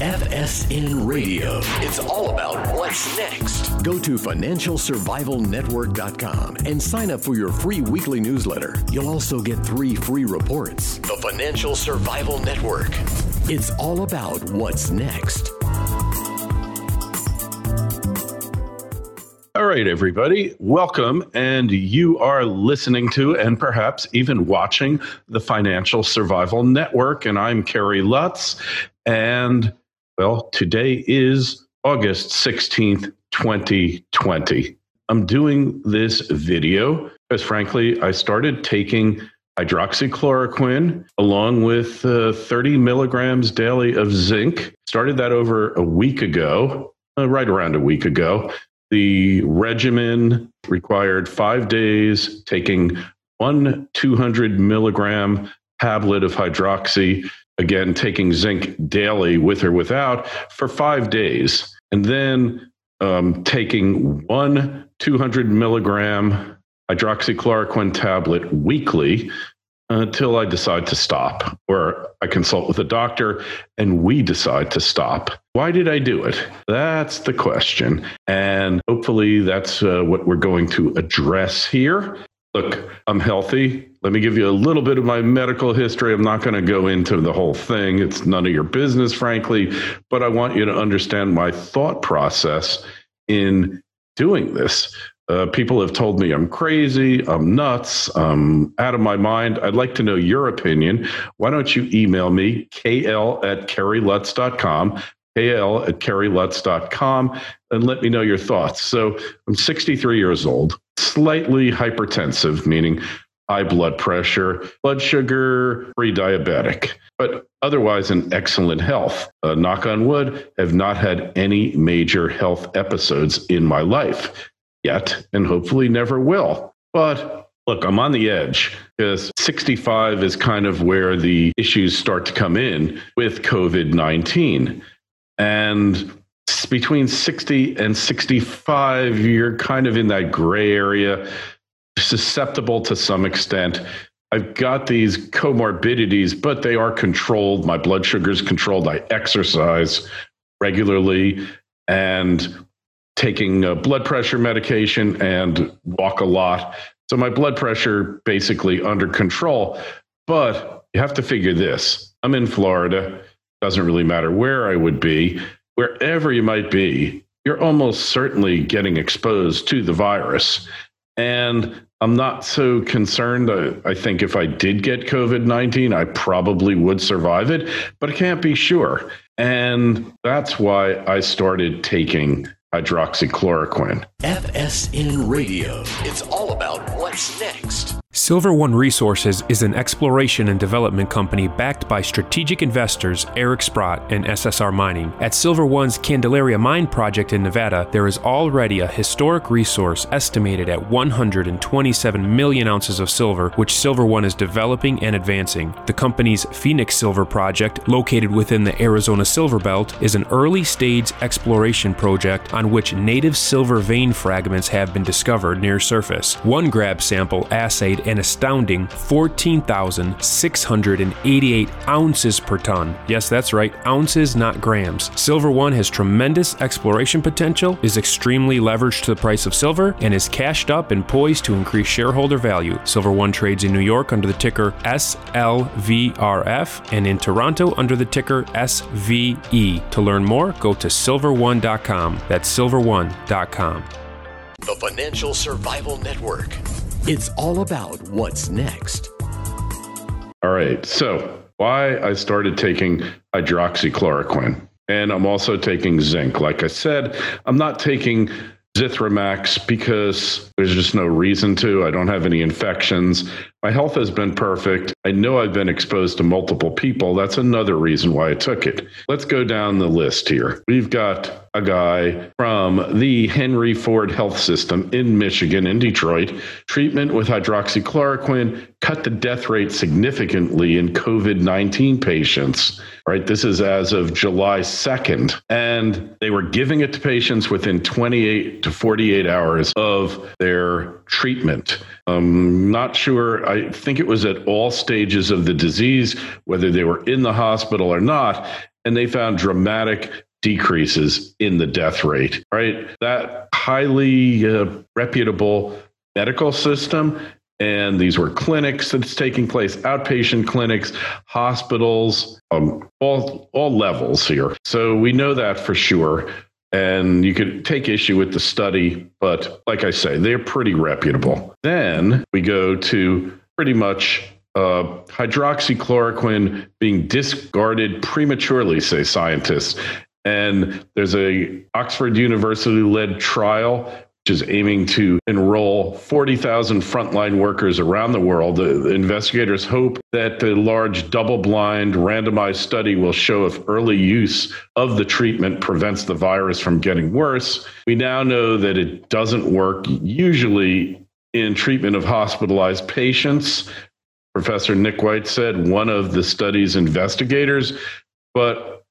FSN Radio. It's all about what's next. Go to financialsurvivalnetwork.com and sign up for your free weekly newsletter. You'll also get three free reports. The Financial Survival Network. It's all about what's next. All right, everybody, welcome. And you are listening to and perhaps even watching the Financial Survival Network. And I'm Kerry Lutz. And well, today is August 16th, 2020. I'm doing this video because, frankly, I started taking hydroxychloroquine along with uh, 30 milligrams daily of zinc. Started that over a week ago, uh, right around a week ago. The regimen required five days, taking one 200 milligram tablet of hydroxy, again, taking zinc daily with or without for five days, and then um, taking one 200 milligram hydroxychloroquine tablet weekly until I decide to stop, or I consult with a doctor and we decide to stop. Why did I do it? That's the question. And hopefully, that's uh, what we're going to address here. Look, I'm healthy. Let me give you a little bit of my medical history. I'm not going to go into the whole thing, it's none of your business, frankly, but I want you to understand my thought process in doing this. Uh, people have told me I'm crazy, I'm nuts, I'm out of my mind. I'd like to know your opinion. Why don't you email me, kl at kerrylutz.com, kl at kerrylutz.com, and let me know your thoughts. So I'm 63 years old, slightly hypertensive, meaning high blood pressure, blood sugar, pre diabetic, but otherwise in excellent health. Uh, knock on wood, have not had any major health episodes in my life yet and hopefully never will. But look, I'm on the edge because 65 is kind of where the issues start to come in with COVID 19. And between 60 and 65, you're kind of in that gray area, susceptible to some extent. I've got these comorbidities, but they are controlled. My blood sugar is controlled. I exercise regularly. And taking uh, blood pressure medication and walk a lot. So my blood pressure basically under control. But you have to figure this. I'm in Florida. Doesn't really matter where I would be. Wherever you might be, you're almost certainly getting exposed to the virus. And I'm not so concerned. Uh, I think if I did get COVID 19, I probably would survive it, but I can't be sure. And that's why I started taking hydroxychloroquine. FSN Radio. It's all about what's next. Silver One Resources is an exploration and development company backed by strategic investors Eric Sprott and SSR Mining. At Silver One's Candelaria Mine project in Nevada, there is already a historic resource estimated at 127 million ounces of silver, which Silver One is developing and advancing. The company's Phoenix Silver project, located within the Arizona Silver Belt, is an early stage exploration project on which native silver vein fragments have been discovered near surface. One grab sample assayed an astounding 14,688 ounces per ton. Yes, that's right, ounces, not grams. Silver One has tremendous exploration potential, is extremely leveraged to the price of silver, and is cashed up and poised to increase shareholder value. Silver One trades in New York under the ticker SLVRF and in Toronto under the ticker SVE. To learn more, go to silverone.com. That's silverone.com. The Financial Survival Network. It's all about what's next. All right. So, why I started taking hydroxychloroquine. And I'm also taking zinc. Like I said, I'm not taking Zithromax because there's just no reason to. I don't have any infections. My health has been perfect. I know I've been exposed to multiple people. That's another reason why I took it. Let's go down the list here. We've got a guy from the Henry Ford Health System in Michigan, in Detroit. Treatment with hydroxychloroquine cut the death rate significantly in COVID 19 patients. Right. This is as of July 2nd. And they were giving it to patients within 28 to 48 hours of their treatment. I'm not sure. I think it was at all stages of the disease, whether they were in the hospital or not. and they found dramatic decreases in the death rate, right? That highly uh, reputable medical system and these were clinics that's taking place outpatient clinics hospitals um, all all levels here so we know that for sure and you could take issue with the study but like i say they're pretty reputable. Then we go to pretty much uh, hydroxychloroquine being discarded prematurely say scientists. And there's a oxford university led trial which is aiming to enroll 40,000 frontline workers around the world. The investigators hope that the large double blind randomized study will show if early use of the treatment prevents the virus from getting worse. We now know that it doesn't work usually in treatment of hospitalized patients. Professor Nick White said, one of the study's investigators, but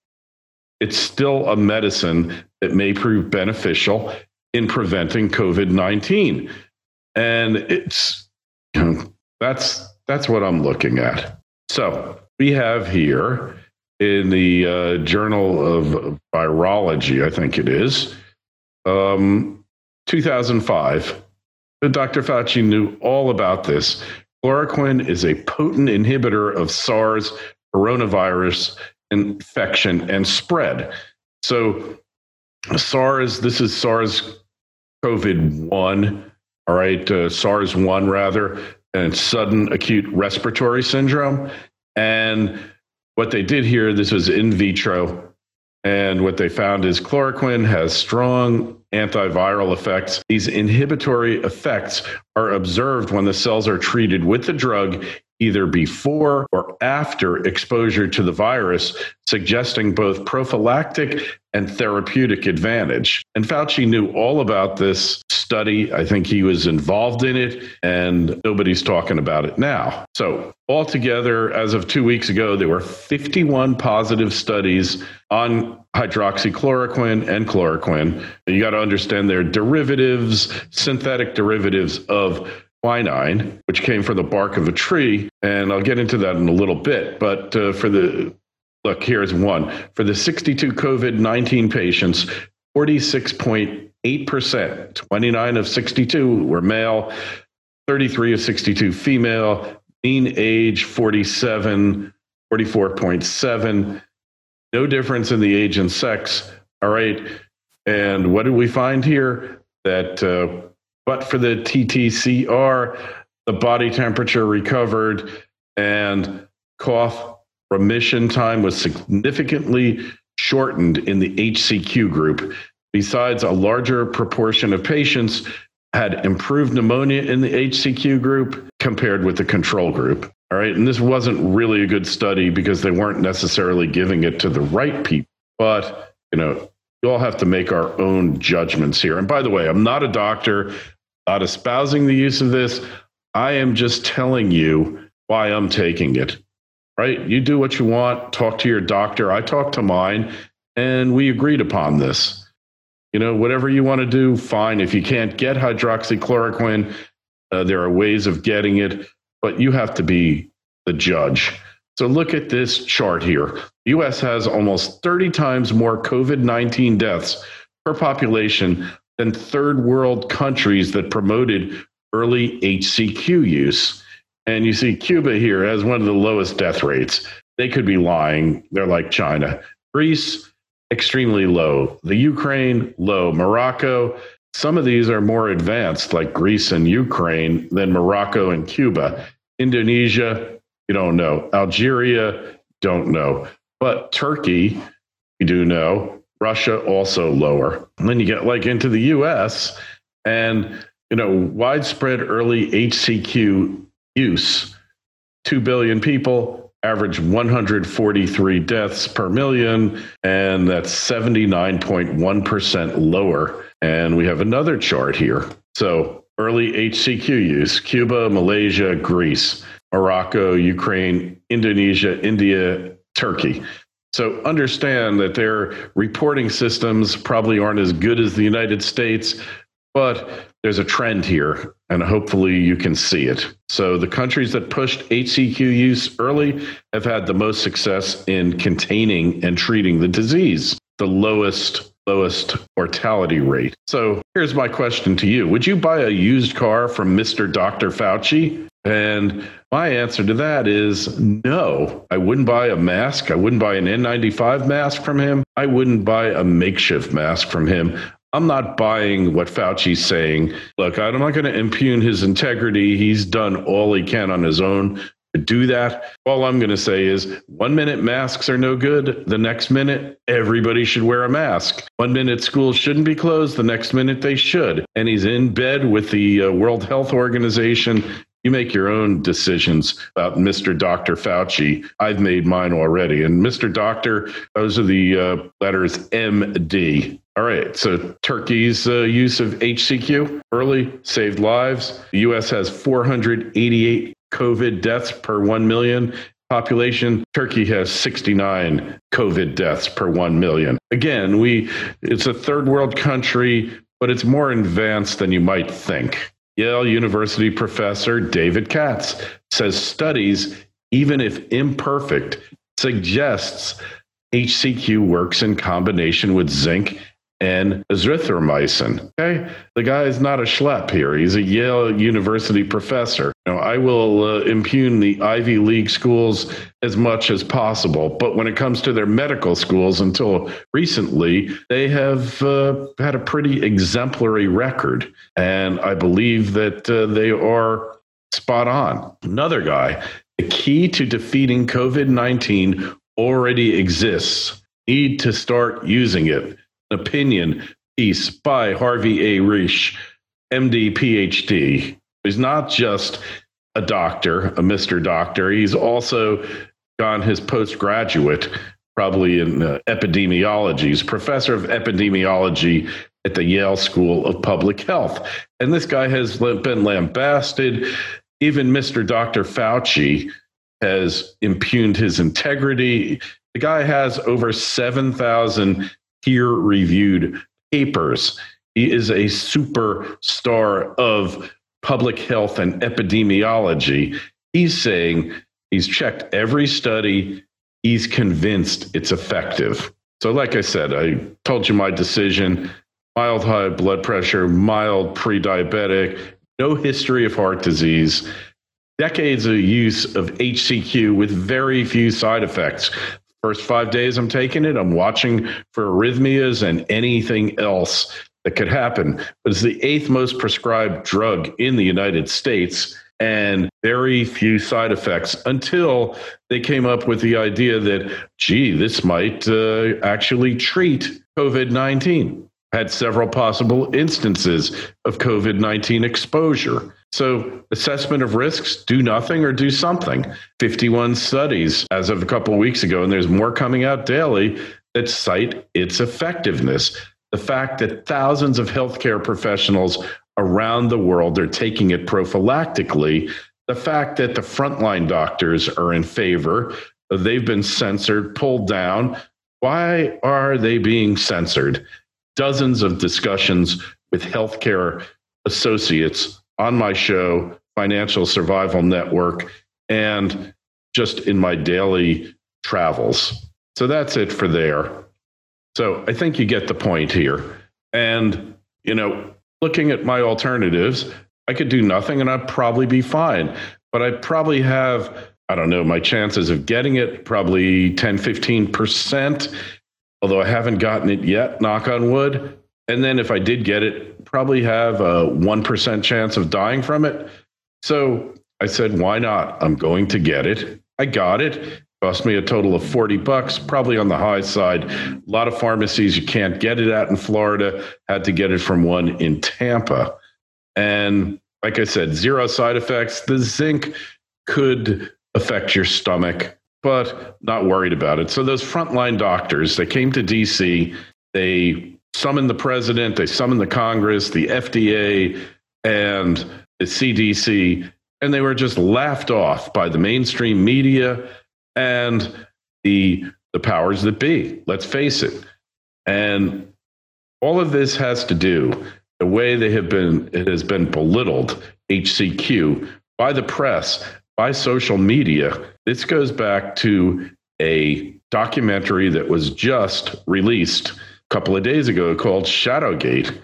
it's still a medicine that may prove beneficial in preventing COVID 19. And it's, you know, that's, that's what I'm looking at. So we have here in the uh, Journal of Virology, I think it is, um, 2005. Dr. Fauci knew all about this. Chloroquine is a potent inhibitor of SARS coronavirus infection and spread. So, SARS, this is SARS COVID 1, all right, uh, SARS 1 rather, and sudden acute respiratory syndrome. And what they did here, this was in vitro. And what they found is chloroquine has strong antiviral effects. These inhibitory effects are observed when the cells are treated with the drug either before or after exposure to the virus, suggesting both prophylactic and therapeutic advantage. And Fauci knew all about this study. I think he was involved in it, and nobody's talking about it now. So, altogether, as of two weeks ago, there were 51 positive studies on hydroxychloroquine and chloroquine. You got to understand they're derivatives, synthetic derivatives of quinine, which came from the bark of a tree. And I'll get into that in a little bit. But uh, for the look, here's one for the 62 COVID 19 patients, 46.8%, 29 of 62 were male, 33 of 62 female, mean age 47, 44.7. No difference in the age and sex. All right. And what did we find here? That uh, but for the TTCR, the body temperature recovered and cough remission time was significantly shortened in the HCQ group. Besides, a larger proportion of patients had improved pneumonia in the HCQ group compared with the control group. All right. And this wasn't really a good study because they weren't necessarily giving it to the right people. But, you know, we all have to make our own judgments here. And by the way, I'm not a doctor not espousing the use of this. I am just telling you why I'm taking it. Right? You do what you want, talk to your doctor. I talked to mine, and we agreed upon this. You know, whatever you want to do, fine. If you can't get hydroxychloroquine, uh, there are ways of getting it, but you have to be the judge. So look at this chart here. US has almost 30 times more COVID 19 deaths per population than third world countries that promoted early HCQ use. And you see Cuba here has one of the lowest death rates. They could be lying. They're like China. Greece, extremely low. The Ukraine, low. Morocco, some of these are more advanced, like Greece and Ukraine, than Morocco and Cuba. Indonesia, you don't know. Algeria, don't know. But Turkey, we do know. Russia also lower. And then you get like into the US and you know widespread early HCQ use. 2 billion people, average 143 deaths per million, and that's 79.1% lower. And we have another chart here. So early HCQ use Cuba, Malaysia, Greece, Morocco, Ukraine, Indonesia, India, Turkey. So understand that their reporting systems probably aren't as good as the United States, but there's a trend here, and hopefully you can see it. So, the countries that pushed HCQ use early have had the most success in containing and treating the disease, the lowest lowest mortality rate. So here's my question to you Would you buy a used car from Mr. Dr. Fauci? And my answer to that is no. I wouldn't buy a mask. I wouldn't buy an N95 mask from him. I wouldn't buy a makeshift mask from him. I'm not buying what Fauci's saying. Look, I'm not going to impugn his integrity. He's done all he can on his own to do that. All I'm going to say is one minute masks are no good. The next minute, everybody should wear a mask. One minute schools shouldn't be closed. The next minute, they should. And he's in bed with the uh, World Health Organization. You make your own decisions about Mr. Dr. Fauci. I've made mine already. And Mr. Doctor, those are the uh, letters MD. All right. So Turkey's uh, use of HCQ early saved lives. The U.S. has 488 COVID deaths per 1 million population. Turkey has 69 COVID deaths per 1 million. Again, we it's a third world country, but it's more advanced than you might think. Yale University professor David Katz says studies, even if imperfect, suggests HCQ works in combination with zinc and azithromycin. Okay, the guy is not a schlep here. He's a Yale University professor. I will uh, impugn the Ivy League schools as much as possible, but when it comes to their medical schools, until recently, they have uh, had a pretty exemplary record, and I believe that uh, they are spot on. Another guy. The key to defeating COVID 19 already exists. Need to start using it opinion piece by Harvey A. Risch, MD, PhD. He's not just a doctor, a Mr. Doctor. He's also gone his postgraduate, probably in uh, epidemiology. He's professor of epidemiology at the Yale School of Public Health. And this guy has been lambasted. Even Mr. Dr. Fauci has impugned his integrity. The guy has over 7,000 peer reviewed papers. He is a superstar of public health and epidemiology. He's saying he's checked every study, he's convinced it's effective. So, like I said, I told you my decision mild high blood pressure, mild pre diabetic, no history of heart disease, decades of use of HCQ with very few side effects. First five days I'm taking it, I'm watching for arrhythmias and anything else that could happen. But it's the eighth most prescribed drug in the United States and very few side effects until they came up with the idea that, gee, this might uh, actually treat COVID 19. Had several possible instances of COVID 19 exposure. So, assessment of risks do nothing or do something. 51 studies as of a couple of weeks ago, and there's more coming out daily that cite its effectiveness. The fact that thousands of healthcare professionals around the world are taking it prophylactically, the fact that the frontline doctors are in favor, they've been censored, pulled down. Why are they being censored? Dozens of discussions with healthcare associates on my show, Financial Survival Network, and just in my daily travels. So that's it for there. So I think you get the point here. And, you know, looking at my alternatives, I could do nothing and I'd probably be fine. But I probably have, I don't know, my chances of getting it probably 10, 15%, although I haven't gotten it yet, knock on wood. And then if I did get it, probably have a 1% chance of dying from it. So I said, why not? I'm going to get it. I got it. Cost me a total of 40 bucks, probably on the high side. A lot of pharmacies you can't get it at in Florida. Had to get it from one in Tampa. And like I said, zero side effects. The zinc could affect your stomach, but not worried about it. So those frontline doctors, they came to DC, they summoned the president, they summoned the Congress, the FDA, and the CDC, and they were just laughed off by the mainstream media and the the powers that be. Let's face it. And all of this has to do the way they have been, it has been belittled, HCQ, by the press, by social media. This goes back to a documentary that was just released couple of days ago called Shadowgate.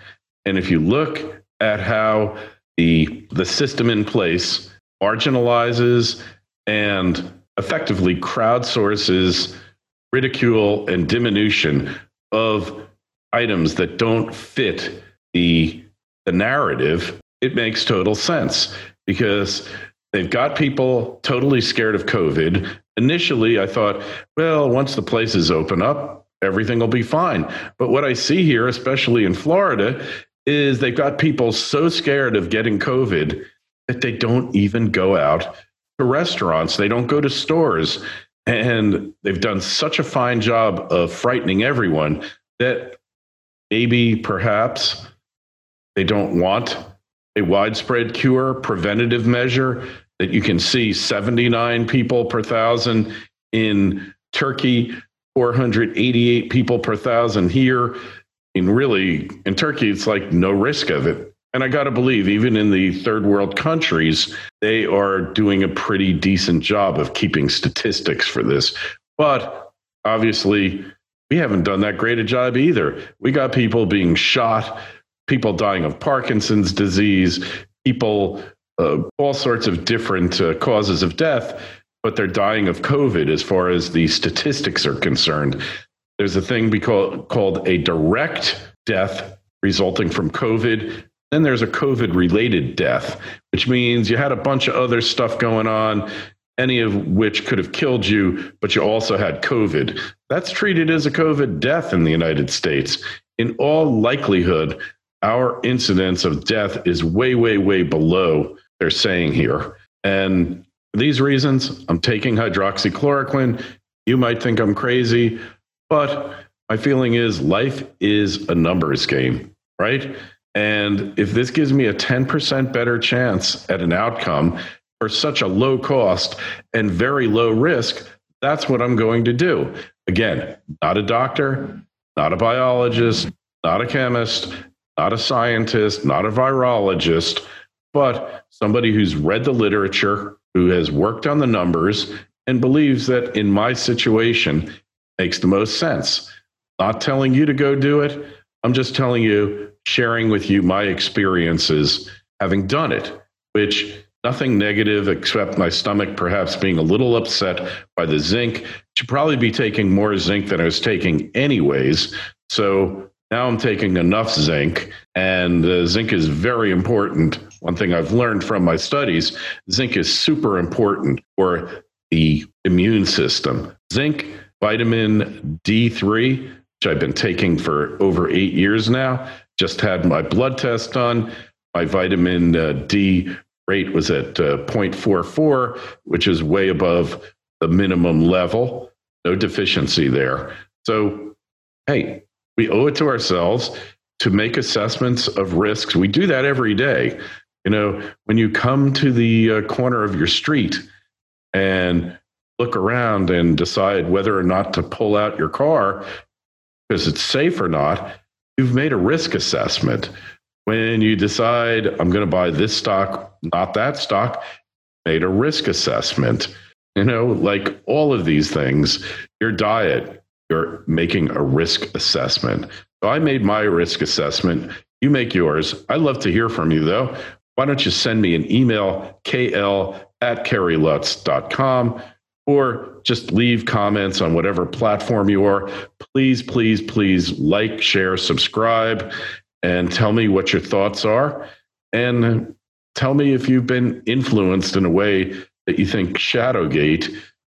And if you look at how the the system in place marginalizes and effectively crowdsources ridicule and diminution of items that don't fit the the narrative, it makes total sense because they've got people totally scared of COVID. Initially, I thought, well, once the places open up, everything will be fine. But what I see here, especially in Florida, is they've got people so scared of getting COVID that they don't even go out to restaurants, they don't go to stores. And they've done such a fine job of frightening everyone that maybe perhaps they don't want a widespread cure, preventative measure that you can see 79 people per thousand in Turkey, 488 people per thousand here. In really, in Turkey, it's like no risk of it. And I got to believe, even in the third world countries, they are doing a pretty decent job of keeping statistics for this. But obviously, we haven't done that great a job either. We got people being shot, people dying of Parkinson's disease, people, uh, all sorts of different uh, causes of death, but they're dying of COVID as far as the statistics are concerned. There's a thing call, called a direct death resulting from COVID. Then there's a COVID related death, which means you had a bunch of other stuff going on, any of which could have killed you, but you also had COVID. That's treated as a COVID death in the United States. In all likelihood, our incidence of death is way, way, way below they're saying here. And these reasons, I'm taking hydroxychloroquine. You might think I'm crazy, but my feeling is life is a numbers game, right? And if this gives me a 10% better chance at an outcome for such a low cost and very low risk, that's what I'm going to do. Again, not a doctor, not a biologist, not a chemist, not a scientist, not a virologist, but somebody who's read the literature, who has worked on the numbers, and believes that in my situation makes the most sense. Not telling you to go do it. I'm just telling you sharing with you my experiences having done it, which nothing negative except my stomach perhaps being a little upset by the zinc. Should probably be taking more zinc than I was taking anyways. So now I'm taking enough zinc, and uh, zinc is very important. One thing I've learned from my studies zinc is super important for the immune system. Zinc, vitamin D3, which I've been taking for over eight years now, just had my blood test done. My vitamin uh, D rate was at uh, 0.44, which is way above the minimum level. No deficiency there. So, hey, we owe it to ourselves to make assessments of risks. We do that every day. You know, when you come to the uh, corner of your street and look around and decide whether or not to pull out your car because it's safe or not, you've made a risk assessment. When you decide, I'm going to buy this stock, not that stock, made a risk assessment. You know, like all of these things, your diet, you're making a risk assessment. So I made my risk assessment. You make yours. I'd love to hear from you, though. Why don't you send me an email, kl at kerrylutz.com or just leave comments on whatever platform you are. Please, please, please like, share, subscribe, and tell me what your thoughts are. And tell me if you've been influenced in a way that you think Shadowgate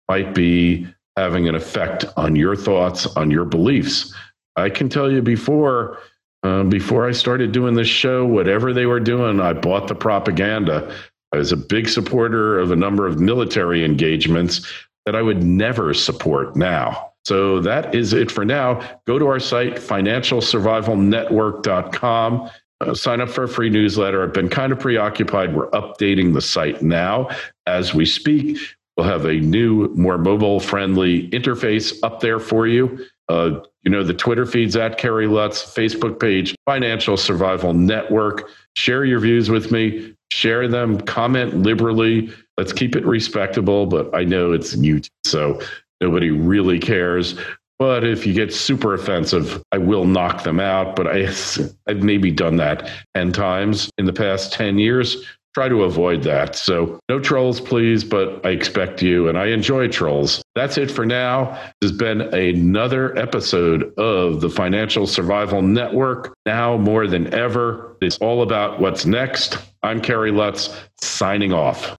might be having an effect on your thoughts, on your beliefs. I can tell you before. Uh, before I started doing this show, whatever they were doing, I bought the propaganda. I was a big supporter of a number of military engagements that I would never support now. So that is it for now. Go to our site, financialsurvivalnetwork.com. Uh, sign up for a free newsletter. I've been kind of preoccupied. We're updating the site now as we speak. We'll have a new, more mobile friendly interface up there for you. Uh, You know, the Twitter feeds at Kerry Lutz, Facebook page, Financial Survival Network. Share your views with me, share them, comment liberally. Let's keep it respectable, but I know it's YouTube, so nobody really cares. But if you get super offensive, I will knock them out. But I, I've maybe done that 10 times in the past 10 years try to avoid that. So no trolls, please, but I expect you and I enjoy trolls. That's it for now. This has been another episode of the Financial Survival Network. Now more than ever, it's all about what's next. I'm Kerry Lutz signing off.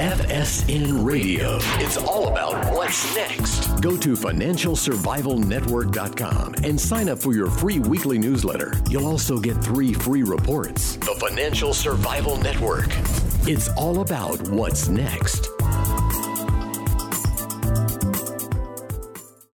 FSN Radio. It's all about what's next. Go to financialsurvivalnetwork.com and sign up for your free weekly newsletter. You'll also get three free reports. The Financial Survival Network. It's all about what's next.